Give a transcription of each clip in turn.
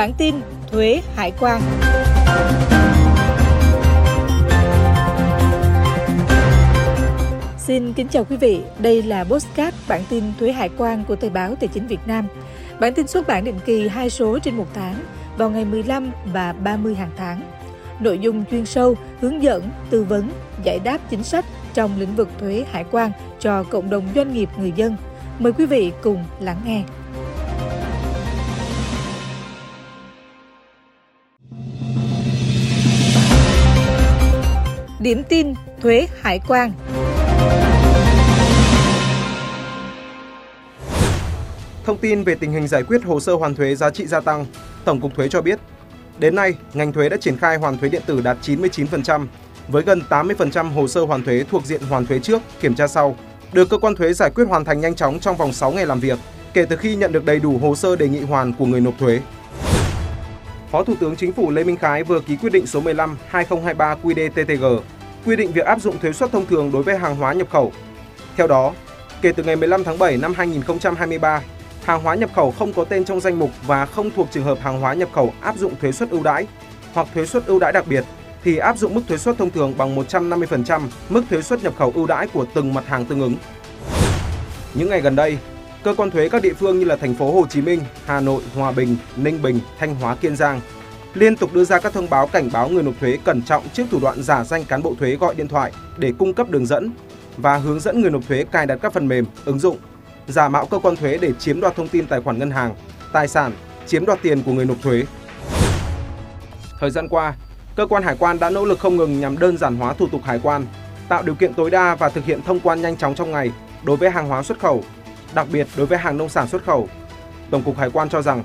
Bản tin thuế hải quan. Xin kính chào quý vị, đây là Postcard bản tin thuế hải quan của thời báo Tài chính Việt Nam. Bản tin xuất bản định kỳ hai số trên một tháng vào ngày 15 và 30 hàng tháng. Nội dung chuyên sâu, hướng dẫn, tư vấn, giải đáp chính sách trong lĩnh vực thuế hải quan cho cộng đồng doanh nghiệp người dân. Mời quý vị cùng lắng nghe. Điểm tin thuế hải quan Thông tin về tình hình giải quyết hồ sơ hoàn thuế giá trị gia tăng, Tổng cục Thuế cho biết, đến nay, ngành thuế đã triển khai hoàn thuế điện tử đạt 99%, với gần 80% hồ sơ hoàn thuế thuộc diện hoàn thuế trước, kiểm tra sau, được cơ quan thuế giải quyết hoàn thành nhanh chóng trong vòng 6 ngày làm việc kể từ khi nhận được đầy đủ hồ sơ đề nghị hoàn của người nộp thuế. Phó Thủ tướng Chính phủ Lê Minh Khái vừa ký quyết định số 15/2023 QĐ-TTG quy định việc áp dụng thuế suất thông thường đối với hàng hóa nhập khẩu. Theo đó, kể từ ngày 15 tháng 7 năm 2023, hàng hóa nhập khẩu không có tên trong danh mục và không thuộc trường hợp hàng hóa nhập khẩu áp dụng thuế suất ưu đãi hoặc thuế suất ưu đãi đặc biệt thì áp dụng mức thuế suất thông thường bằng 150% mức thuế suất nhập khẩu ưu đãi của từng mặt hàng tương ứng. Những ngày gần đây, cơ quan thuế các địa phương như là thành phố Hồ Chí Minh, Hà Nội, Hòa Bình, Ninh Bình, Thanh Hóa, Kiên Giang liên tục đưa ra các thông báo cảnh báo người nộp thuế cẩn trọng trước thủ đoạn giả danh cán bộ thuế gọi điện thoại để cung cấp đường dẫn và hướng dẫn người nộp thuế cài đặt các phần mềm, ứng dụng, giả mạo cơ quan thuế để chiếm đoạt thông tin tài khoản ngân hàng, tài sản, chiếm đoạt tiền của người nộp thuế. Thời gian qua, cơ quan hải quan đã nỗ lực không ngừng nhằm đơn giản hóa thủ tục hải quan, tạo điều kiện tối đa và thực hiện thông quan nhanh chóng trong ngày đối với hàng hóa xuất khẩu, đặc biệt đối với hàng nông sản xuất khẩu. Tổng cục Hải quan cho rằng,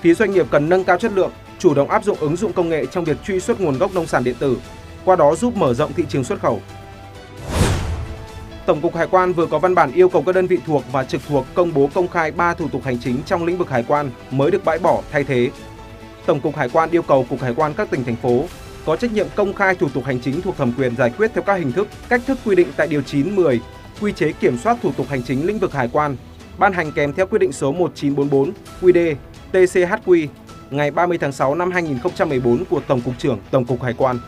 phía doanh nghiệp cần nâng cao chất lượng, chủ động áp dụng ứng dụng công nghệ trong việc truy xuất nguồn gốc nông sản điện tử, qua đó giúp mở rộng thị trường xuất khẩu. Tổng cục Hải quan vừa có văn bản yêu cầu các đơn vị thuộc và trực thuộc công bố công khai 3 thủ tục hành chính trong lĩnh vực hải quan mới được bãi bỏ thay thế. Tổng cục Hải quan yêu cầu Cục Hải quan các tỉnh thành phố có trách nhiệm công khai thủ tục hành chính thuộc thẩm quyền giải quyết theo các hình thức, cách thức quy định tại điều 9 10 Quy chế kiểm soát thủ tục hành chính lĩnh vực hải quan, ban hành kèm theo quyết định số 1944 QĐ TCHQ ngày 30 tháng 6 năm 2014 của Tổng cục trưởng Tổng cục Hải quan.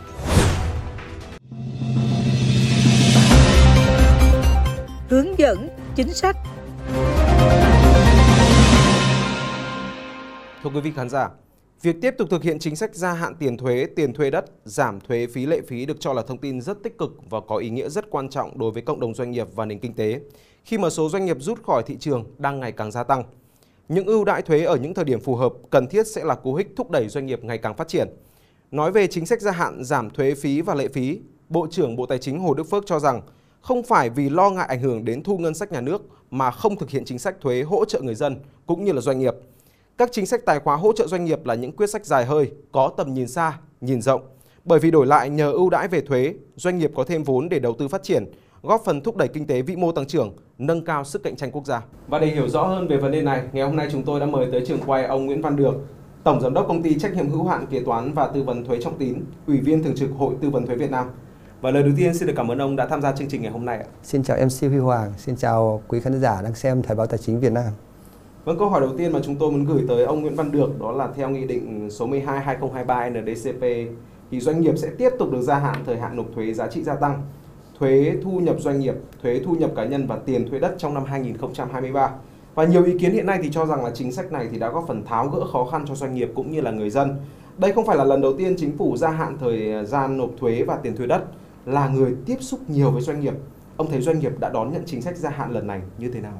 Hướng dẫn chính sách Thưa quý vị khán giả, Việc tiếp tục thực hiện chính sách gia hạn tiền thuế, tiền thuê đất, giảm thuế phí lệ phí được cho là thông tin rất tích cực và có ý nghĩa rất quan trọng đối với cộng đồng doanh nghiệp và nền kinh tế, khi mà số doanh nghiệp rút khỏi thị trường đang ngày càng gia tăng. Những ưu đãi thuế ở những thời điểm phù hợp cần thiết sẽ là cú hích thúc đẩy doanh nghiệp ngày càng phát triển. Nói về chính sách gia hạn giảm thuế phí và lệ phí, Bộ trưởng Bộ Tài chính Hồ Đức Phước cho rằng không phải vì lo ngại ảnh hưởng đến thu ngân sách nhà nước mà không thực hiện chính sách thuế hỗ trợ người dân cũng như là doanh nghiệp – các chính sách tài khóa hỗ trợ doanh nghiệp là những quyết sách dài hơi, có tầm nhìn xa, nhìn rộng. Bởi vì đổi lại nhờ ưu đãi về thuế, doanh nghiệp có thêm vốn để đầu tư phát triển, góp phần thúc đẩy kinh tế vĩ mô tăng trưởng, nâng cao sức cạnh tranh quốc gia. Và để hiểu rõ hơn về vấn đề này, ngày hôm nay chúng tôi đã mời tới trường quay ông Nguyễn Văn Được, Tổng Giám đốc Công ty Trách nhiệm hữu hạn Kế toán và Tư vấn Thuế Trọng Tín, Ủy viên Thường trực Hội Tư vấn Thuế Việt Nam. Và lời đầu tiên xin được cảm ơn ông đã tham gia chương trình ngày hôm nay. Xin chào MC Huy Hoàng, xin chào quý khán giả đang xem Thời báo Tài chính Việt Nam. Vâng, câu hỏi đầu tiên mà chúng tôi muốn gửi tới ông Nguyễn Văn Được đó là theo nghị định số 12 2023 NDCP thì doanh nghiệp sẽ tiếp tục được gia hạn thời hạn nộp thuế giá trị gia tăng, thuế thu nhập doanh nghiệp, thuế thu nhập cá nhân và tiền thuế đất trong năm 2023. Và nhiều ý kiến hiện nay thì cho rằng là chính sách này thì đã góp phần tháo gỡ khó khăn cho doanh nghiệp cũng như là người dân. Đây không phải là lần đầu tiên chính phủ gia hạn thời gian nộp thuế và tiền thuế đất là người tiếp xúc nhiều với doanh nghiệp. Ông thấy doanh nghiệp đã đón nhận chính sách gia hạn lần này như thế nào?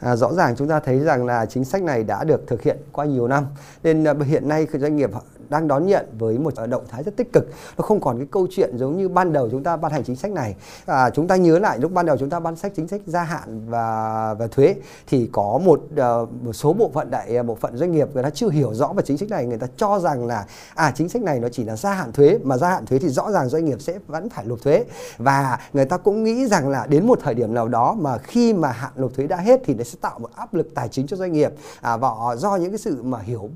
À, rõ ràng chúng ta thấy rằng là chính sách này đã được thực hiện qua nhiều năm. Nên à, hiện nay doanh nghiệp đang đón nhận với một ờ, động thái rất tích cực. Nó không còn cái câu chuyện giống như ban đầu chúng ta ban hành chính sách này. À, chúng ta nhớ lại lúc ban đầu chúng ta ban sách chính sách gia hạn và và thuế thì có một ờ, một số bộ phận đại ờ, bộ phận doanh nghiệp người ta chưa hiểu rõ về chính sách này. Người ta cho rằng là à chính sách này nó chỉ là gia hạn thuế mà gia hạn thuế thì rõ ràng doanh nghiệp sẽ vẫn phải nộp thuế. Và người ta cũng nghĩ rằng là đến một thời điểm nào đó mà khi mà hạn nộp thuế đã hết thì nó sẽ tạo một áp lực tài chính cho doanh nghiệp. À, và do những cái sự mà hiểu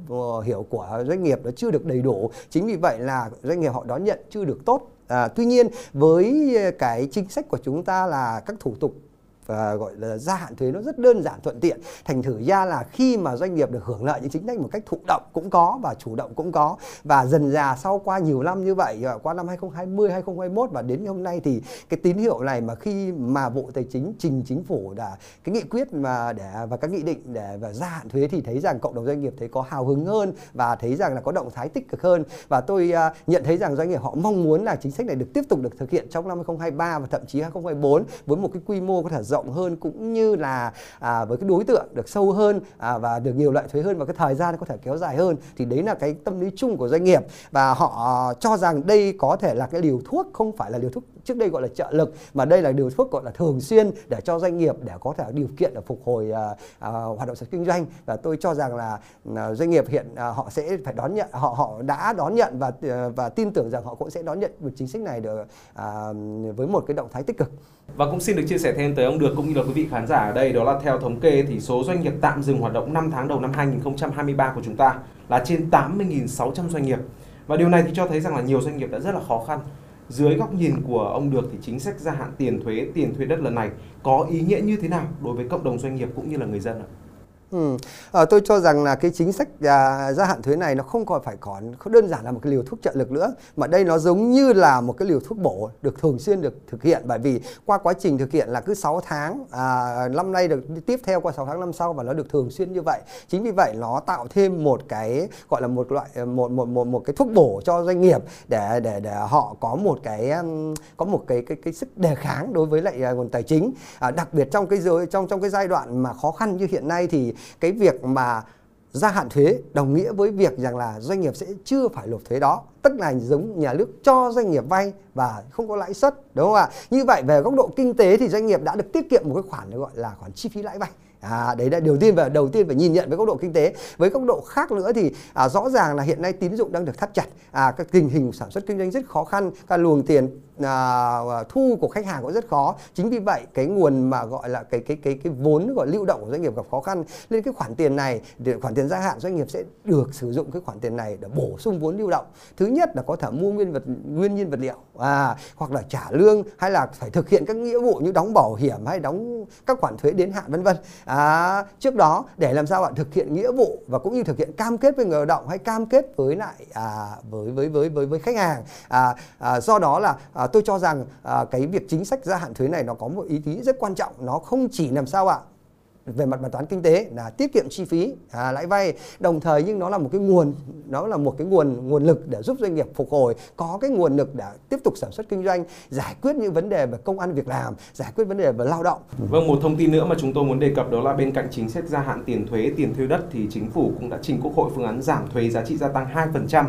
hiểu của doanh nghiệp nó chưa được đầy đủ. Chính vì vậy là doanh nghiệp họ đón nhận chưa được tốt. À, tuy nhiên với cái chính sách của chúng ta là các thủ tục và gọi là gia hạn thuế nó rất đơn giản thuận tiện. Thành thử ra là khi mà doanh nghiệp được hưởng lợi những chính sách một cách thụ động cũng có và chủ động cũng có. Và dần dà sau qua nhiều năm như vậy à, qua năm 2020 2021 và đến hôm nay thì cái tín hiệu này mà khi mà bộ tài chính trình chính phủ đã cái nghị quyết mà để và các nghị định để và gia hạn thuế thì thấy rằng cộng đồng doanh nghiệp thấy có hào hứng hơn và thấy rằng là có động thái tích cực hơn. Và tôi uh, nhận thấy rằng doanh nghiệp họ mong muốn là chính sách này được tiếp tục được thực hiện trong năm 2023 và thậm chí 2024 với một cái quy mô có thể rộng hơn cũng như là à, với cái đối tượng được sâu hơn à, và được nhiều loại thuế hơn và cái thời gian có thể kéo dài hơn thì đấy là cái tâm lý chung của doanh nghiệp. Và họ cho rằng đây có thể là cái liều thuốc không phải là liều thuốc trước đây gọi là trợ lực mà đây là điều thuốc gọi là thường xuyên để cho doanh nghiệp để có thể điều kiện để phục hồi uh, uh, hoạt động sản xuất kinh doanh và tôi cho rằng là uh, doanh nghiệp hiện uh, họ sẽ phải đón nhận họ họ đã đón nhận và uh, và tin tưởng rằng họ cũng sẽ đón nhận một chính sách này được uh, với một cái động thái tích cực. Và cũng xin được chia sẻ thêm tới ông được cũng như là quý vị khán giả ở đây đó là theo thống kê thì số doanh nghiệp tạm dừng hoạt động 5 tháng đầu năm 2023 của chúng ta là trên 80.600 doanh nghiệp. Và điều này thì cho thấy rằng là nhiều doanh nghiệp đã rất là khó khăn dưới góc nhìn của ông được thì chính sách gia hạn tiền thuế, tiền thuê đất lần này có ý nghĩa như thế nào đối với cộng đồng doanh nghiệp cũng như là người dân ạ? Ừ. À, tôi cho rằng là cái chính sách à, gia hạn thuế này nó không còn phải còn không đơn giản là một cái liều thuốc trợ lực nữa mà đây nó giống như là một cái liều thuốc bổ được thường xuyên được thực hiện. Bởi vì qua quá trình thực hiện là cứ 6 tháng à, năm nay được tiếp theo qua 6 tháng năm sau và nó được thường xuyên như vậy. Chính vì vậy nó tạo thêm một cái gọi là một loại ờ, một một một một cái thuốc bổ cho doanh nghiệp để để để họ có một cái có một cái cái cái sức đề kháng đối với lại à, nguồn tài chính. À, đặc biệt trong cái giới trong trong cái giai đoạn mà khó khăn như hiện nay thì cái việc mà gia hạn thuế đồng nghĩa với việc rằng là doanh nghiệp sẽ chưa phải nộp thuế đó. Tức là giống nhà nước cho doanh nghiệp vay và không có lãi suất đúng không ạ? Như vậy về góc độ kinh tế thì doanh nghiệp đã được tiết kiệm một cái khoản gọi là khoản chi phí lãi vay. À, đấy là điều tiên và đầu tiên phải nhìn nhận với góc độ kinh tế. Với góc độ khác nữa thì à, rõ ràng là hiện nay tín dụng đang được thắt chặt. À, các tình hình sản xuất kinh doanh rất khó khăn các luồng tiền À, à, thu của khách hàng cũng rất khó. Chính vì vậy cái nguồn mà gọi là cái cái cái cái vốn gọi lưu động của doanh nghiệp gặp khó khăn. Nên cái khoản tiền này khoản tiền gia hạn doanh nghiệp sẽ được sử dụng cái khoản tiền này để bổ sung vốn lưu động. Thứ nhất là có thể mua nguyên vật nguyên nhiên vật liệu à, hoặc là trả lương hay là phải thực hiện các nghĩa vụ như đóng bảo hiểm hay đóng các khoản thuế đến hạn vân vân. À, trước đó để làm sao bạn thực hiện nghĩa vụ và cũng như thực hiện cam kết với người lao động hay cam kết với lại à, với với với với với khách hàng à, à, do đó là à, À, tôi cho rằng à, cái việc chính sách gia hạn thuế này nó có một ý nghĩa rất quan trọng. Nó không chỉ làm sao ạ về mặt bài toán kinh tế là tiết kiệm chi phí à, lãi vay. Đồng thời nhưng nó là một cái nguồn nó là một cái nguồn nguồn lực để giúp doanh nghiệp phục hồi có cái nguồn lực để tiếp tục sản xuất kinh doanh giải quyết những vấn đề về công ăn việc làm giải quyết vấn đề về lao động. Vâng một thông tin nữa mà chúng tôi muốn đề cập đó là bên cạnh chính sách gia hạn tiền thuế tiền thuê đất thì chính phủ cũng đã trình quốc hội phương án giảm thuế giá trị gia tăng 2%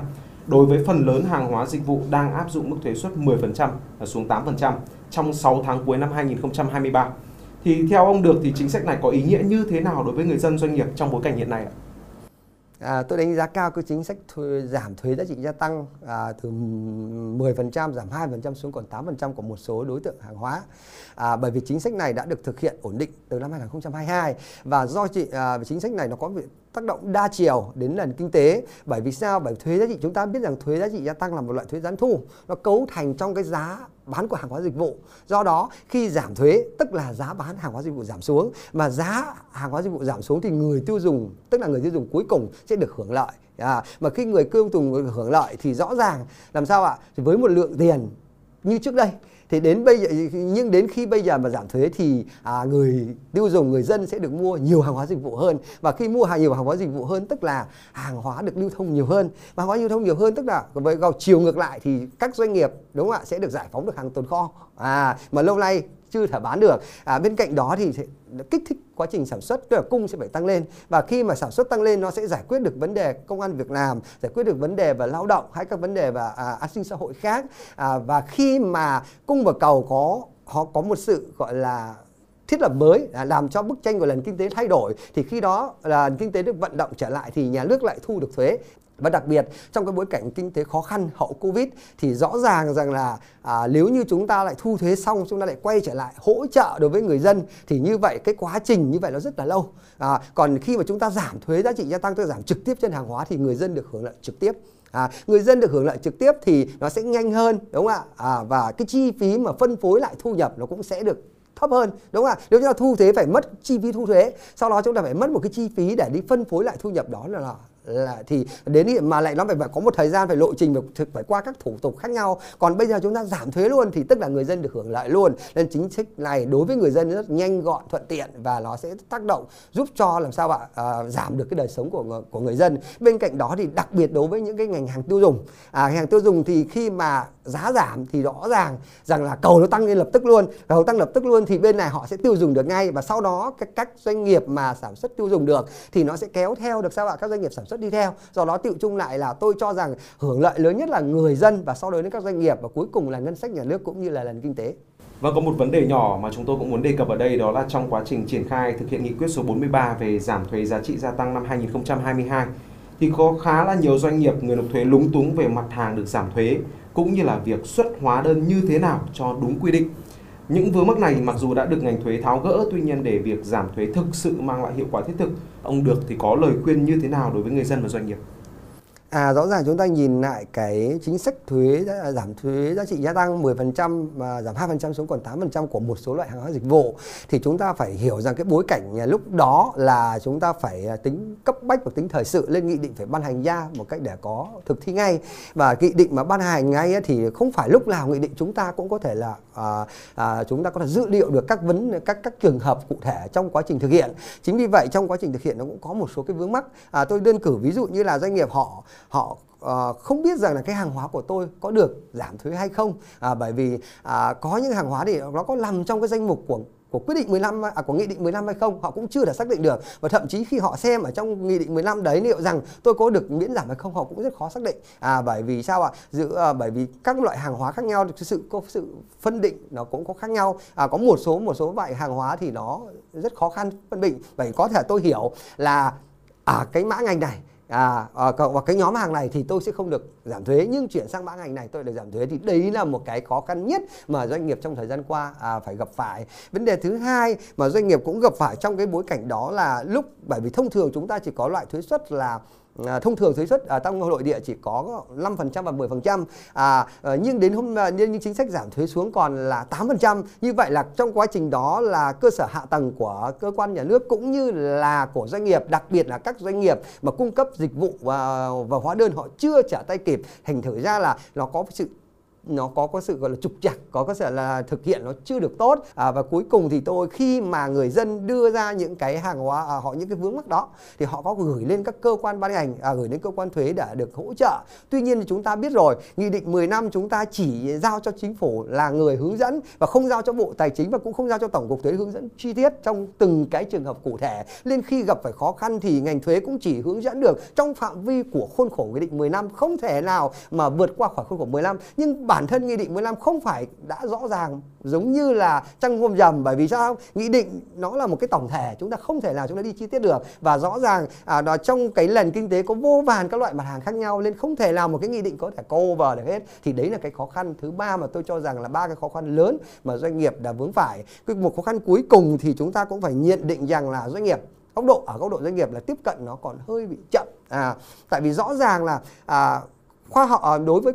đối với phần lớn hàng hóa dịch vụ đang áp dụng mức thuế suất 10% xuống 8% trong 6 tháng cuối năm 2023 thì theo ông được thì chính sách này có ý nghĩa như thế nào đối với người dân doanh nghiệp trong bối cảnh hiện nay ạ? À, tôi đánh giá cao cái chính sách thuế, giảm thuế giá trị gia tăng à, từ 10% giảm 2% xuống còn 8% của một số đối tượng hàng hóa. À, bởi vì chính sách này đã được thực hiện ổn định từ năm 2022 và do chị à, chính sách này nó có tác động đa chiều đến nền kinh tế. Bởi vì sao? Bởi thuế giá trị chúng ta biết rằng thuế giá trị gia tăng là một loại thuế gián thu. Nó cấu thành trong cái giá bán của hàng hóa dịch vụ. Do đó khi giảm thuế tức là giá bán hàng hóa dịch vụ giảm xuống mà giá hàng hóa dịch vụ giảm xuống thì người tiêu dùng tức là người tiêu dùng cuối cùng sẽ được hưởng lợi. À, mà khi người tiêu dùng hưởng lợi thì rõ ràng làm sao ạ? Với một lượng tiền như trước đây thì đến bây giờ nhưng đến khi bây giờ mà giảm thuế thì à, người tiêu dùng người dân sẽ được mua nhiều hàng hóa dịch vụ hơn. Và khi mua hàng nhiều hàng hóa dịch vụ hơn tức là hàng hóa được lưu thông nhiều hơn. Và hàng hóa lưu thông nhiều hơn tức là với vào chiều ngược lại thì các doanh nghiệp đúng không ạ sẽ được giải phóng được hàng tồn kho. À mà lâu nay chưa thể bán được. À, bên cạnh đó thì kích thích quá trình sản xuất tức là cung sẽ phải tăng lên. Và khi mà sản xuất tăng lên nó sẽ giải quyết được vấn đề công an việc làm giải quyết được vấn đề về lao động hay các vấn đề về à, an sinh xã hội khác. À, và khi mà cung và cầu có họ có một sự gọi là thiết lập mới à, làm cho bức tranh của nền kinh tế thay đổi thì khi đó là kinh tế được vận động trở lại thì nhà nước lại thu được thuế. Và đặc biệt trong cái bối cảnh kinh tế khó khăn hậu covid thì rõ ràng rằng là à, nếu như chúng ta lại thu thuế xong chúng ta lại quay trở lại hỗ trợ đối với người dân thì như vậy cái quá trình như vậy nó rất là lâu. À, còn khi mà chúng ta giảm thuế giá trị gia tăng tức giảm trực tiếp trên hàng hóa thì người dân được hưởng lợi trực tiếp. À, người dân được hưởng lợi trực tiếp thì nó sẽ nhanh hơn đúng không ạ? À, và cái chi phí mà phân phối lại thu nhập nó cũng sẽ được thấp hơn, đúng không ạ? Nếu chúng ta thu thuế phải mất chi phí thu thuế, sau đó chúng ta phải mất một cái chi phí để đi phân phối lại thu nhập đó là là thì đến mà lại nó phải phải có một thời gian phải lộ trình phải, phải qua các thủ tục khác nhau. Còn bây giờ chúng ta giảm thuế luôn thì tức là người dân được hưởng lợi luôn. Nên chính sách này đối với người dân rất nhanh gọn thuận tiện và nó sẽ tác động giúp cho làm sao ạ à, giảm được cái đời sống của của người dân. Bên cạnh đó thì đặc biệt đối với những cái ngành hàng tiêu dùng à, hàng tiêu dùng thì khi mà giá giảm thì rõ ràng rằng là cầu nó tăng lên lập tức luôn. Cầu tăng lập tức luôn thì bên này họ sẽ tiêu dùng được ngay và sau đó các, các doanh nghiệp mà sản xuất tiêu dùng được thì nó sẽ kéo theo được sao ạ các doanh nghiệp sản xuất đi theo do đó tự chung lại là tôi cho rằng hưởng lợi lớn nhất là người dân và sau đó đến các doanh nghiệp và cuối cùng là ngân sách nhà nước cũng như là nền kinh tế và có một vấn đề nhỏ mà chúng tôi cũng muốn đề cập ở đây, đó là trong quá trình triển khai thực hiện nghị quyết số 43 về giảm thuế giá trị gia tăng năm 2022 thì có khá là nhiều doanh nghiệp, người nộp thuế lúng túng về mặt hàng được giảm thuế, cũng như là việc xuất hóa đơn như thế nào cho đúng quy định. Những vướng mắc này mặc dù đã được ngành thuế tháo gỡ, tuy nhiên để việc giảm thuế thực sự mang lại hiệu quả thiết thực, ông được thì có lời khuyên như thế nào đối với người dân và doanh nghiệp? À, rõ ràng chúng ta nhìn lại cái chính sách thuế à, giảm thuế giá trị gia tăng 10% và giảm 2% xuống còn 8% của một số loại hàng hóa dịch vụ thì chúng ta phải hiểu rằng cái bối cảnh à, lúc đó là chúng ta phải à, tính cấp bách và tính thời sự lên nghị định phải ban hành ra một cách để có thực thi ngay. Và nghị định mà ban hành ngay thì không phải lúc nào nghị định chúng ta cũng có thể là à, à, chúng ta có thể dự liệu được các vấn các các trường hợp cụ thể trong quá trình thực hiện. Chính vì vậy trong quá trình thực hiện nó cũng có một số cái vướng mắc. À, tôi đơn cử ví dụ như là doanh nghiệp họ họ uh, không biết rằng là cái hàng hóa của tôi có được giảm thuế hay không. À, bởi vì à, có những hàng hóa thì nó có nằm trong cái danh mục của của quyết định 15 à, của nghị định 15 hay không họ cũng chưa thể xác định được. Và thậm chí khi họ xem ở trong nghị định 15 đấy liệu rằng tôi có được miễn giảm hay không họ cũng rất khó xác định. À bởi vì sao ạ? Giữa à, ờ, bởi vì các loại hàng hóa khác nhau thì sự có sự phân định nó cũng có khác nhau. À, có một số một số loại hàng hóa thì nó rất khó khăn phân định. Vậy có thể tôi hiểu là à cái mã ngành này à, à và cái nhóm hàng này thì tôi sẽ không được giảm thuế nhưng chuyển sang mã ngành này tôi được giảm thuế. Thì đấy là một cái khó khăn nhất mà doanh nghiệp trong thời gian qua à, phải gặp phải. Vấn đề thứ hai mà doanh nghiệp cũng gặp phải trong cái bối cảnh đó là lúc bởi vì thông thường chúng ta chỉ có loại thuế suất là À, thông thường thuế suất ở à, trong nội địa chỉ có 5% và 10% à, ờ, nhưng đến hôm à, những chính sách giảm thuế xuống còn là 8% như vậy là trong quá trình đó là cơ sở hạ tầng của cơ quan nhà nước cũng như là của doanh nghiệp đặc biệt là các doanh nghiệp mà cung cấp dịch vụ và, và hóa đơn họ chưa trả tay kịp thành thử ra là nó có sự nó có có sự gọi là trục trặc có có sự là thực hiện nó chưa được tốt. À, và cuối cùng thì tôi khi mà người dân đưa ra những cái hàng hóa à, họ những cái vướng mắc đó thì họ có gửi lên các cơ quan ban ngành à, gửi lên cơ quan thuế để được hỗ trợ. Tuy nhiên thì chúng ta biết rồi nghị định 10 năm chúng ta chỉ giao cho chính phủ là người hướng dẫn và không giao cho bộ tài chính và cũng không giao cho tổng cục thuế hướng dẫn chi tiết trong từng cái trường hợp cụ thể. Nên khi gặp phải khó khăn thì ngành thuế cũng chỉ hướng dẫn được trong phạm vi của khuôn khổ nghị định 10 năm không thể nào mà vượt qua khỏi khuôn khổ 15 nhưng bản thân nghị định 15 không phải đã rõ ràng giống như là trăng hôm dầm bởi vì sao? Nghị định nó là một cái tổng thể chúng ta không thể nào chúng ta đi chi tiết được. Và rõ ràng à, đó trong cái lần kinh tế có vô vàn các loại mặt hàng khác nhau nên không thể nào một cái nghị định có thể cover được hết. Thì đấy là cái khó khăn thứ ba mà tôi cho rằng là ba cái khó khăn lớn mà doanh nghiệp đã vướng phải. Một khó khăn cuối cùng thì chúng ta cũng phải nhận định rằng là doanh nghiệp góc độ ở góc độ doanh nghiệp là tiếp cận nó còn hơi bị chậm. À tại vì rõ ràng là à, khoa học à, đối với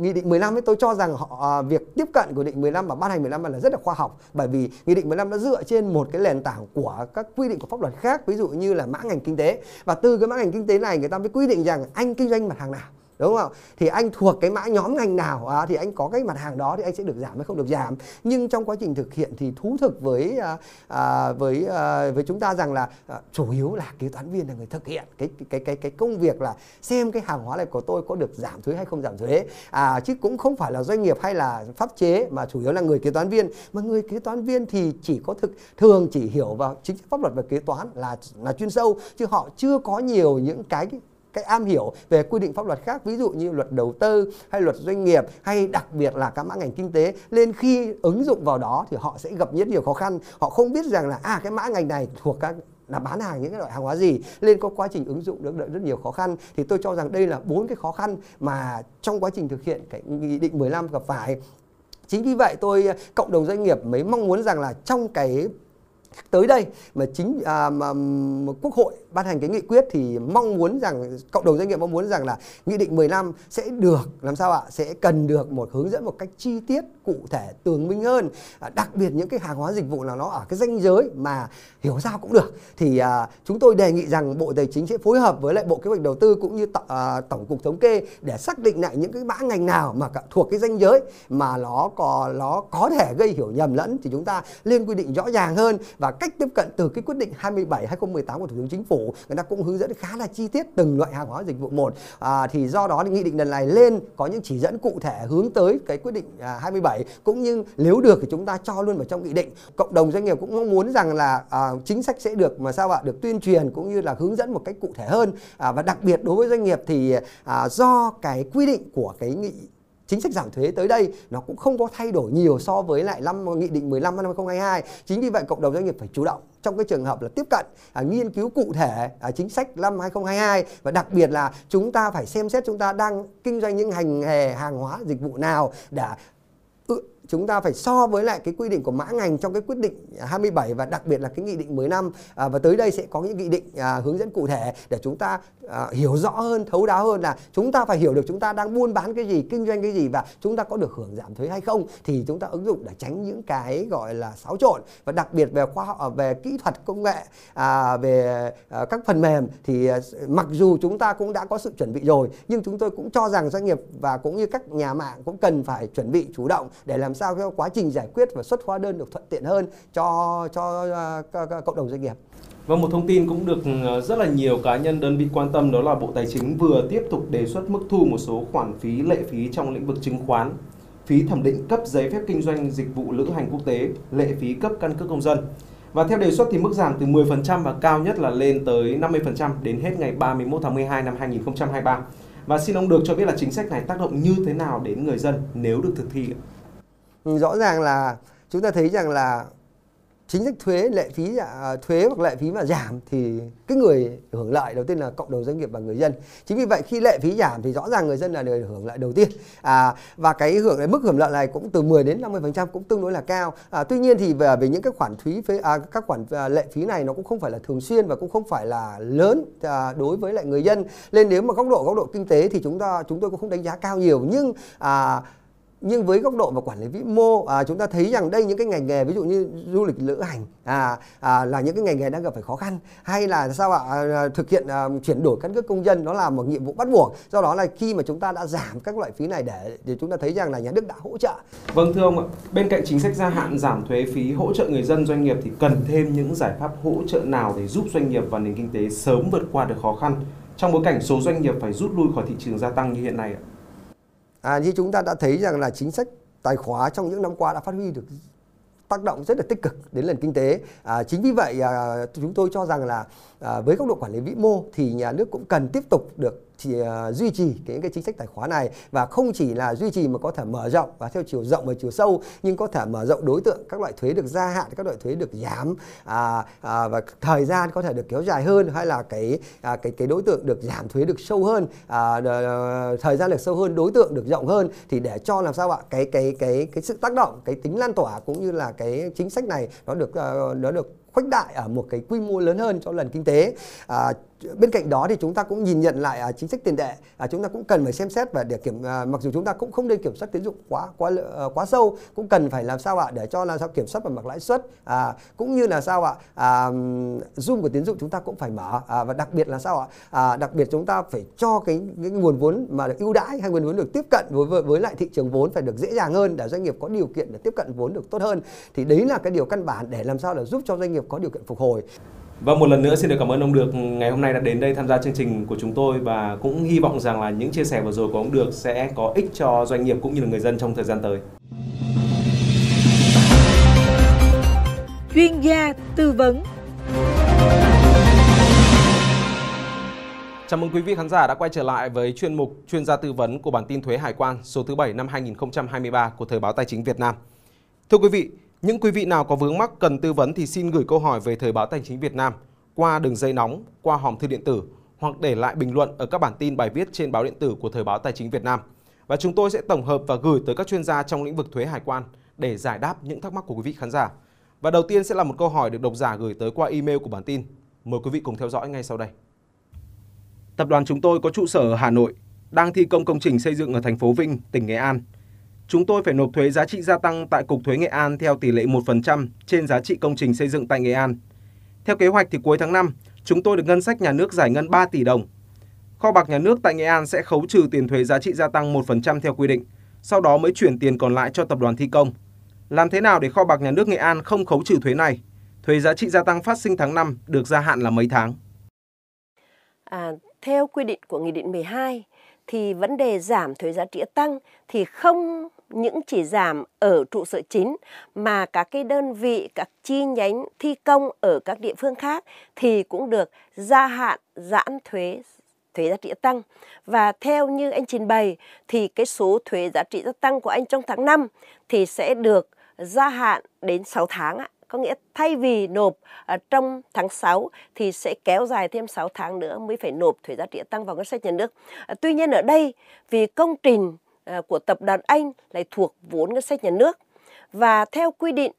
nghị định 15 ấy tôi cho rằng họ à, việc tiếp cận của nghị định 15 và ban hành 15 là rất là khoa học. Bởi vì nghị định 15 nó dựa trên một cái nền tảng của các quy định của pháp luật khác ví dụ như là mã ngành kinh tế. Và từ cái mã ngành kinh tế này người ta mới quy định rằng anh kinh doanh mặt hàng nào đúng không? Thì anh thuộc cái mã nhóm ngành nào à, thì anh có cái mặt hàng đó thì anh sẽ được giảm hay không được giảm. Nhưng trong quá trình thực hiện thì thú thực với à, à, với à, với chúng ta rằng là à, chủ yếu là kế toán viên là người thực hiện. Cái cái cái cái công việc là xem cái hàng hóa này của tôi có được giảm thuế hay không giảm thuế. À, chứ cũng không phải là doanh nghiệp hay là pháp chế mà chủ yếu là người kế toán viên. Mà người kế toán viên thì chỉ có thực thường chỉ hiểu vào chính pháp luật về kế toán là là chuyên sâu chứ họ chưa có nhiều những cái cái am hiểu về quy định pháp luật khác, ví dụ như luật đầu tư hay luật doanh nghiệp, hay đặc biệt là các mã ngành kinh tế, nên khi ứng dụng vào đó thì họ sẽ gặp rất nhiều khó khăn. Họ không biết rằng là à cái mã ngành này thuộc các, là bán hàng những cái loại hàng hóa gì lên có quá trình ứng dụng được đợi rất nhiều khó khăn. Thì tôi cho rằng đây là bốn cái khó khăn mà trong quá trình thực hiện cái nghị định 15 gặp phải. Chính vì vậy tôi, cộng đồng doanh nghiệp mới mong muốn rằng là trong cái tới đây mà chính à, mà, mà quốc hội ban hành cái nghị quyết thì mong muốn rằng cộng đồng doanh nghiệp mong muốn rằng là nghị định 15 sẽ được làm sao ạ sẽ cần được một hướng dẫn một cách chi tiết cụ thể tường minh hơn. À, đặc biệt những cái hàng hóa dịch vụ là nó ở cái danh giới mà hiểu sao cũng được. Thì à, chúng tôi đề nghị rằng bộ tài chính sẽ phối hợp với lại bộ kế hoạch đầu tư cũng như t- à, tổng cục thống kê để xác định lại những cái mã ngành nào mà cả thuộc cái danh giới mà nó có nó có thể gây hiểu nhầm lẫn thì chúng ta lên quy định rõ ràng hơn và và cách tiếp cận từ cái quyết định 27 2018 của thủ tướng chính phủ người ta cũng hướng dẫn khá là chi tiết từng loại hàng hóa dịch vụ. Một à, thì do đó thì nghị định lần này lên có những chỉ dẫn cụ thể hướng tới cái quyết định à, 27 cũng như nếu được thì chúng ta cho luôn vào trong nghị định. Cộng đồng doanh nghiệp cũng mong muốn rằng là à, chính sách sẽ được mà sao ạ được tuyên truyền cũng như là hướng dẫn một cách cụ thể hơn. À, và đặc biệt đối với doanh nghiệp thì à, do cái quy định của cái nghị chính sách giảm thuế tới đây nó cũng không có thay đổi nhiều so với lại năm nghị định 15 năm 2022. Chính vì vậy cộng đồng doanh nghiệp phải chủ động trong cái trường hợp là tiếp cận à, nghiên cứu cụ thể à, chính sách năm 2022 và đặc biệt là chúng ta phải xem xét chúng ta đang kinh doanh những hành nghề hàng hóa dịch vụ nào để chúng ta phải so với lại cái quy định của mã ngành trong cái quyết định 27 và đặc biệt là cái nghị định 15 à, và tới đây sẽ có những nghị định à, hướng dẫn cụ thể để chúng ta à, hiểu rõ hơn thấu đáo hơn là chúng ta phải hiểu được chúng ta đang buôn bán cái gì kinh doanh cái gì và chúng ta có được hưởng giảm thuế hay không thì chúng ta ứng dụng để tránh những cái gọi là xáo trộn. Và đặc biệt về khoa học à, về kỹ thuật công nghệ à, về à, các phần mềm thì à, mặc dù chúng ta cũng đã có sự chuẩn bị rồi nhưng chúng tôi cũng cho rằng doanh nghiệp và cũng như các nhà mạng cũng cần phải chuẩn bị chủ động để làm sao cái quá trình giải quyết và xuất hóa đơn được thuận tiện hơn cho cho uh, cộng đồng doanh nghiệp. Và một thông tin cũng được ờ, rất là nhiều cá nhân đơn vị quan tâm đó là Bộ Tài chính vừa tiếp tục đề xuất mức thu một số khoản phí lệ phí trong lĩnh vực chứng khoán, phí thẩm định cấp giấy phép kinh doanh dịch vụ lữ hành quốc tế, lệ phí cấp căn cước công dân. Và theo đề xuất thì mức giảm từ 10% và cao nhất là lên tới 50% đến hết ngày 31 tháng 12 năm 2023. Và xin ông được cho biết là chính sách này tác động như thế nào đến người dân nếu được thực thi ạ? Ừ, rõ ràng là chúng ta thấy rằng là chính sách thuế lệ phí à, thuế hoặc lệ phí mà giảm thì cái người hưởng lợi đầu tiên là cộng đồng doanh nghiệp và người dân. Chính vì vậy khi lệ phí giảm thì rõ ràng người dân là người hưởng lợi đầu tiên. À, và cái hưởng cái mức hưởng lợi này cũng từ 10 đến 50 phần trăm cũng tương đối là cao. À, tuy nhiên thì về, về những cái khoản phí phế à, các khoản à, lệ phí này nó cũng không phải là thường xuyên và cũng không phải là lớn à, đối với lại người dân. Nên nếu mà góc độ góc độ kinh tế thì chúng ta chúng tôi cũng không đánh giá cao nhiều. Nhưng à, nhưng với góc độ và quản lý vĩ mô à, chúng ta thấy rằng đây những cái ngành nghề ví dụ như du lịch lữ hành à, à, là những cái ngành nghề đang gặp phải khó khăn hay là sao ạ? À, à thực hiện à, chuyển đổi căn cước công dân nó là một nhiệm vụ bắt buộc. Do đó là khi mà chúng ta đã giảm các loại phí này để để chúng ta thấy rằng là nhà nước đã hỗ trợ. Vâng thưa ông ạ bên cạnh chính sách gia hạn giảm thuế phí hỗ trợ người dân doanh nghiệp thì cần thêm những giải pháp hỗ trợ nào để giúp doanh nghiệp và nền kinh tế sớm vượt qua được khó khăn trong bối cảnh số doanh nghiệp phải rút lui khỏi thị trường gia tăng như hiện nay ạ? À, như chúng ta đã thấy rằng là chính sách tài khóa trong những năm qua đã phát huy được tác động rất là tích cực đến nền kinh tế. À, chính vì vậy à, chúng tôi cho rằng là à, với góc độ quản lý vĩ mô thì nhà nước cũng cần tiếp tục được chỉ uh, duy trì cái cái chính sách tài khoá này và không chỉ là duy trì mà có thể mở rộng và theo chiều rộng và chiều sâu nhưng có thể mở rộng đối tượng các loại thuế được gia hạn các loại thuế được giảm à, à, và thời gian có thể được kéo dài hơn hay là cái à, cái cái đối tượng được giảm thuế được sâu hơn à, thời gian được sâu hơn đối tượng được rộng hơn thì để cho làm sao ạ? Cái cái cái cái sự tác động cái tính lan tỏa cũng như là cái chính sách này nó được uh, nó được khuếch đại ở một cái quy mô lớn hơn cho lần kinh tế à, bên cạnh đó thì chúng ta cũng nhìn nhận lại à, chính sách tiền tệ. À, chúng ta cũng cần phải xem xét và để kiểm à, mặc dù chúng ta cũng không nên kiểm soát tín dụng quá quá ờ, quá sâu cũng cần phải làm sao ạ để cho làm sao kiểm soát về mặt lãi suất à, cũng như là sao ạ à, zoom của tín dụng chúng ta cũng phải mở à, và đặc biệt là sao ạ à, đặc biệt chúng ta phải cho cái, cái nguồn vốn mà được ưu đãi hay nguồn vốn được tiếp cận với, với với lại thị trường vốn phải được dễ dàng hơn để doanh nghiệp có điều kiện để tiếp cận vốn được tốt hơn. Thì đấy là cái điều căn bản để làm sao để giúp cho doanh nghiệp có điều kiện phục hồi và một lần nữa xin được cảm ơn ông Được ngày hôm nay đã đến đây tham gia chương trình của chúng tôi và cũng hy vọng rằng là những chia sẻ vừa rồi của ông Được sẽ có ích cho doanh nghiệp cũng như là người dân trong thời gian tới. Chuyên gia tư vấn Chào mừng quý vị khán giả đã quay trở lại với chuyên mục chuyên gia tư vấn của bản tin thuế hải quan số thứ 7 năm 2023 của Thời báo Tài chính Việt Nam. Thưa quý vị, những quý vị nào có vướng mắc cần tư vấn thì xin gửi câu hỏi về Thời báo Tài chính Việt Nam qua đường dây nóng, qua hòm thư điện tử hoặc để lại bình luận ở các bản tin bài viết trên báo điện tử của Thời báo Tài chính Việt Nam. Và chúng tôi sẽ tổng hợp và gửi tới các chuyên gia trong lĩnh vực thuế hải quan để giải đáp những thắc mắc của quý vị khán giả. Và đầu tiên sẽ là một câu hỏi được độc giả gửi tới qua email của bản tin. Mời quý vị cùng theo dõi ngay sau đây. Tập đoàn chúng tôi có trụ sở ở Hà Nội, đang thi công công trình xây dựng ở thành phố Vinh, tỉnh Nghệ An. Chúng tôi phải nộp thuế giá trị gia tăng tại Cục Thuế Nghệ An theo tỷ lệ 1% trên giá trị công trình xây dựng tại Nghệ An. Theo kế hoạch thì cuối tháng 5, chúng tôi được ngân sách nhà nước giải ngân 3 tỷ đồng. Kho bạc nhà nước tại Nghệ An sẽ khấu trừ tiền thuế giá trị gia tăng 1% theo quy định, sau đó mới chuyển tiền còn lại cho tập đoàn thi công. Làm thế nào để kho bạc nhà nước Nghệ An không khấu trừ thuế này? Thuế giá trị gia tăng phát sinh tháng 5 được gia hạn là mấy tháng? À, theo quy định của Nghị định 12 thì vấn đề giảm thuế giá trị tăng thì không những chỉ giảm ở trụ sở chính mà các cái đơn vị, các chi nhánh thi công ở các địa phương khác thì cũng được gia hạn giãn thuế thuế giá trị tăng. Và theo như anh trình bày thì cái số thuế giá trị gia tăng của anh trong tháng 5 thì sẽ được gia hạn đến 6 tháng ạ. Có nghĩa thay vì nộp à, trong tháng 6 thì sẽ kéo dài thêm 6 tháng nữa mới phải nộp thuế giá trị tăng vào ngân sách nhà nước. À, tuy nhiên ở đây vì công trình à, của tập đoàn Anh lại thuộc vốn ngân sách nhà nước và theo quy định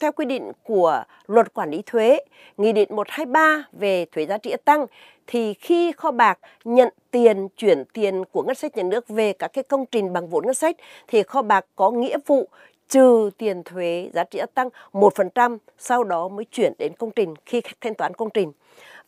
theo quy định của luật quản lý thuế, Nghị định 123 về thuế giá trị tăng thì khi kho bạc nhận tiền chuyển tiền của ngân sách nhà nước về các cái công trình bằng vốn ngân sách thì kho bạc có nghĩa vụ trừ tiền thuế giá trị gia tăng 1% sau đó mới chuyển đến công trình khi thanh toán công trình.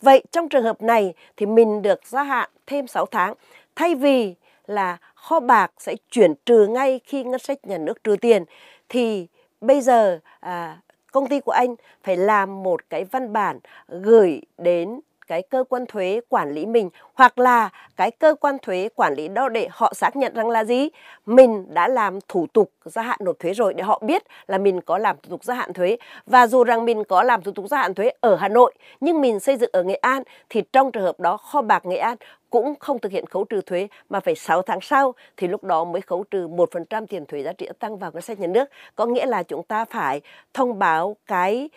Vậy trong trường hợp này thì mình được gia hạn thêm 6 tháng thay vì là kho bạc sẽ chuyển trừ ngay khi ngân sách nhà nước trừ tiền thì bây giờ à, công ty của anh phải làm một cái văn bản gửi đến cái cơ quan thuế quản lý mình hoặc là cái cơ quan thuế quản lý đó để họ xác nhận rằng là gì mình đã làm thủ tục gia hạn nộp thuế rồi để họ biết là mình có làm thủ tục gia hạn thuế và dù rằng mình có làm thủ tục gia hạn thuế ở Hà Nội, nhưng mình xây dựng ở Nghệ An thì trong trường hợp đó kho bạc Nghệ An cũng không thực hiện khấu trừ thuế mà phải 6 tháng sau thì lúc đó mới khấu trừ 1% tiền thuế giá trị tăng vào ngân sách nhà nước. Có nghĩa là chúng ta phải thông báo cái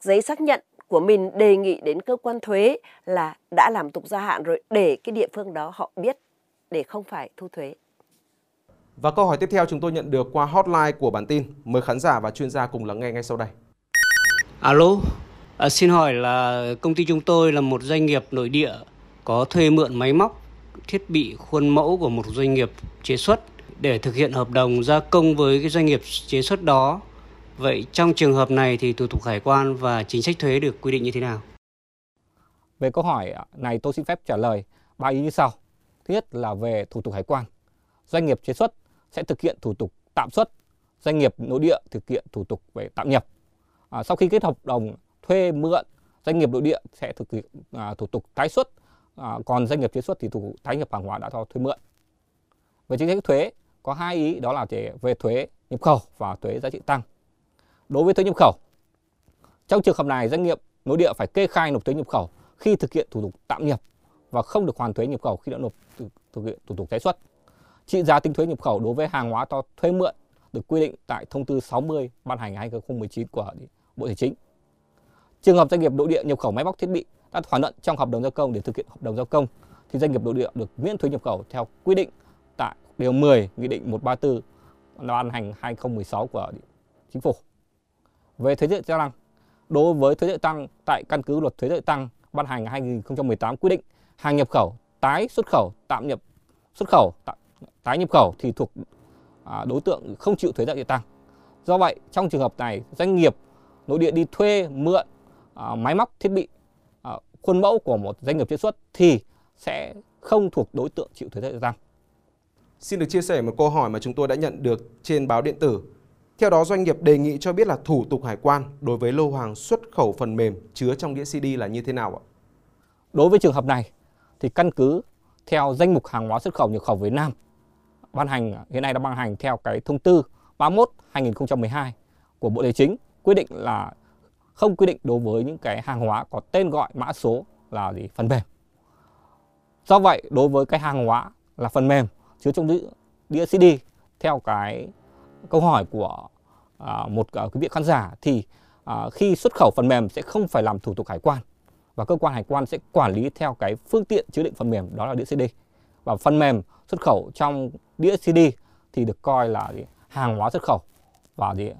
giấy xác nhận của mình đề nghị đến cơ quan thuế là đã làm tục gia hạn rồi để cái địa phương đó họ biết để không phải thu thuế. Và câu hỏi tiếp theo chúng tôi nhận được qua hotline của bản tin. Mời khán giả và chuyên gia cùng lắng nghe ngay sau đây. Alo, à, xin hỏi là công ty chúng tôi là một doanh nghiệp nội địa có thuê mượn máy móc, thiết bị khuôn mẫu của một doanh nghiệp chế xuất để thực hiện hợp đồng gia công với cái doanh nghiệp chế xuất đó Vậy trong trường hợp này thì thủ tục hải quan và chính sách thuế được quy định như thế nào? Về câu hỏi này tôi xin phép trả lời ba ý như sau. Thứ nhất là về thủ tục hải quan. Doanh nghiệp chế xuất sẽ thực hiện thủ tục tạm xuất, doanh nghiệp nội địa thực hiện thủ tục về tạm nhập. À, sau khi kết hợp đồng thuê mượn, doanh nghiệp nội địa sẽ thực hiện à, thủ tục tái xuất, à, còn doanh nghiệp chế xuất thì thủ tục tái nhập hàng hóa đã cho thuê mượn. Về chính sách thuế có hai ý đó là về thuế nhập khẩu và thuế giá trị tăng đối với thuế nhập khẩu. Trong trường hợp này, doanh nghiệp nội địa phải kê khai nộp thuế nhập khẩu khi thực hiện thủ tục tạm nhập và không được hoàn thuế nhập khẩu khi đã nộp thực hiện thủ tục tái xuất. Trị giá tính thuế nhập khẩu đối với hàng hóa cho thuê mượn được quy định tại thông tư 60 ban hành 2019 của Bộ Tài chính. Trường hợp doanh nghiệp nội địa nhập khẩu máy móc thiết bị đã thỏa thuận trong hợp đồng giao công để thực hiện hợp đồng giao công thì doanh nghiệp nội địa được miễn thuế nhập khẩu theo quy định tại điều 10 Nghị định 134 ban hành 2016 của Chính phủ về thuế giá tăng đối với thuế giá tăng tại căn cứ luật thuế giá tăng ban hành 2018 quy định hàng nhập khẩu tái xuất khẩu tạm nhập xuất khẩu tái nhập khẩu thì thuộc à, đối tượng không chịu thuế giá trị tăng. Do vậy, trong trường hợp này, doanh nghiệp nội địa đi thuê mượn à, máy móc thiết bị à, khuôn mẫu của một doanh nghiệp chế xuất thì sẽ không thuộc đối tượng chịu thuế giá trị tăng. Xin được chia sẻ một câu hỏi mà chúng tôi đã nhận được trên báo điện tử theo đó, doanh nghiệp đề nghị cho biết là thủ tục hải quan đối với lô hàng xuất khẩu phần mềm chứa trong đĩa CD là như thế nào ạ? Đối với trường hợp này thì căn cứ theo danh mục hàng hóa xuất khẩu nhập khẩu Việt Nam ban hành hiện nay đã ban hành theo cái thông tư 31 2012 của Bộ Tài chính quy định là không quy định đối với những cái hàng hóa có tên gọi mã số là gì phần mềm. Do vậy đối với cái hàng hóa là phần mềm chứa trong đĩa CD theo cái câu hỏi của à, một à, quý vị khán giả thì à, khi xuất khẩu phần mềm sẽ không phải làm thủ tục hải quan và cơ quan hải quan sẽ quản lý theo cái phương tiện chứa đựng phần mềm đó là đĩa CD và phần mềm xuất khẩu trong đĩa CD thì được coi là gì, hàng hóa xuất khẩu và gì,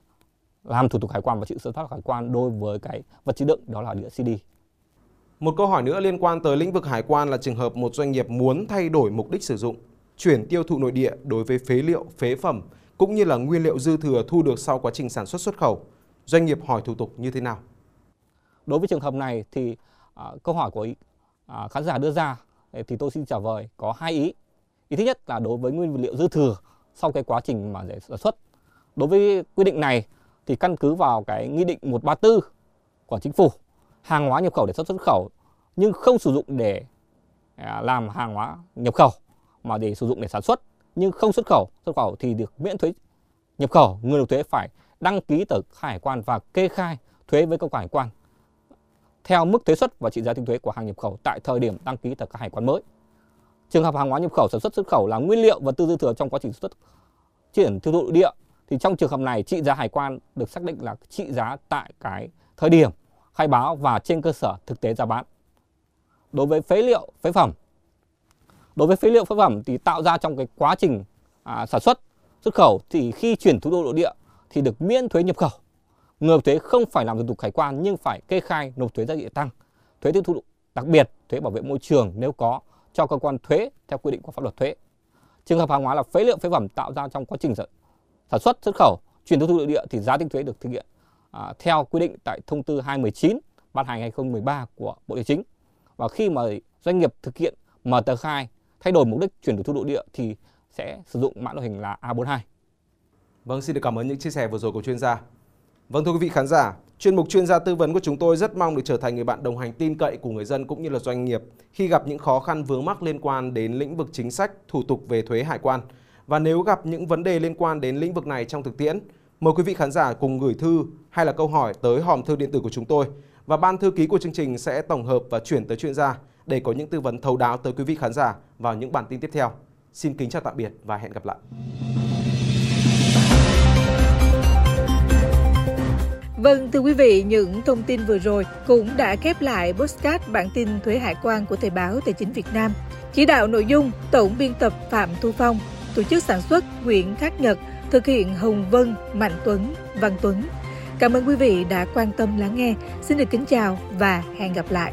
làm thủ tục hải quan và chịu sự thoát hải quan đối với cái vật chứa đựng đó là đĩa CD. Một câu hỏi nữa liên quan tới lĩnh vực hải quan là trường hợp một doanh nghiệp muốn thay đổi mục đích sử dụng, chuyển tiêu thụ nội địa đối với phế liệu, phế phẩm cũng như là nguyên liệu dư thừa thu được sau quá trình sản xuất xuất khẩu. Doanh nghiệp hỏi thủ tục như thế nào? Đối với trường hợp này thì à, câu hỏi của à, khán giả đưa ra thì tôi xin trả lời có hai ý. Ý thứ nhất là đối với nguyên liệu dư thừa sau cái quá trình mà để sản xuất. Đối với quy định này thì căn cứ vào cái nghị định 134 của chính phủ hàng hóa nhập khẩu để xuất xuất khẩu nhưng không sử dụng để à, làm hàng hóa nhập khẩu mà để sử dụng để sản xuất nhưng không xuất khẩu xuất khẩu thì được miễn thuế nhập khẩu người nộp thuế phải đăng ký tờ hải quan và kê khai thuế với cơ quan hải quan theo mức thuế suất và trị giá tính thuế của hàng nhập khẩu tại thời điểm đăng ký tờ hải quan mới. Trường hợp hàng hóa nhập khẩu sản xuất xuất khẩu là nguyên liệu và tư dư thừa trong quá trình xuất chuyển tiêu thụ nội địa thì trong trường hợp này trị giá hải quan được xác định là trị giá tại cái thời điểm khai báo và trên cơ sở thực tế giá bán. Đối với phế liệu, phế phẩm. Đối với phế liệu, phế phẩm thì tạo ra trong cái quá trình à, sản xuất, xuất khẩu thì khi chuyển thủ đô nội địa thì được miễn thuế nhập khẩu. Người nộp thuế không phải làm thủ tục hải quan nhưng phải kê khai nộp thuế giá trị tăng, thuế tiêu thụ đặc biệt, thuế bảo vệ môi trường nếu có cho cơ quan thuế theo quy định của pháp luật thuế. Trường hợp hàng hóa là phế liệu phế phẩm tạo ra trong quá trình sản xuất xuất khẩu chuyển tiêu thụ nội địa thì giá tính thuế được thực hiện à, theo quy định tại thông tư 219 ban hành 2013 của Bộ Tài chính. Và khi mà doanh nghiệp thực hiện mở tờ khai thay đổi mục đích chuyển đổi thu nội địa thì sẽ sử dụng mã loại hình là A42. Vâng, xin được cảm ơn những chia sẻ vừa rồi của chuyên gia. Vâng thưa quý vị khán giả, chuyên mục chuyên gia tư vấn của chúng tôi rất mong được trở thành người bạn đồng hành tin cậy của người dân cũng như là doanh nghiệp khi gặp những khó khăn vướng mắc liên quan đến lĩnh vực chính sách, thủ tục về thuế hải quan. Và nếu gặp những vấn đề liên quan đến lĩnh vực này trong thực tiễn, mời quý vị khán giả cùng gửi thư hay là câu hỏi tới hòm thư điện tử của chúng tôi và ban thư ký của chương trình sẽ tổng hợp và chuyển tới chuyên gia để có những tư vấn thấu đáo tới quý vị khán giả vào những bản tin tiếp theo. Xin kính chào tạm biệt và hẹn gặp lại. Vâng, thưa quý vị, những thông tin vừa rồi cũng đã khép lại postcard bản tin thuế hải quan của Thời báo Tài chính Việt Nam. Chỉ đạo nội dung, tổng biên tập Phạm Thu Phong, tổ chức sản xuất Nguyễn Khắc Nhật, thực hiện Hồng Vân, Mạnh Tuấn, Văn Tuấn. Cảm ơn quý vị đã quan tâm lắng nghe. Xin được kính chào và hẹn gặp lại.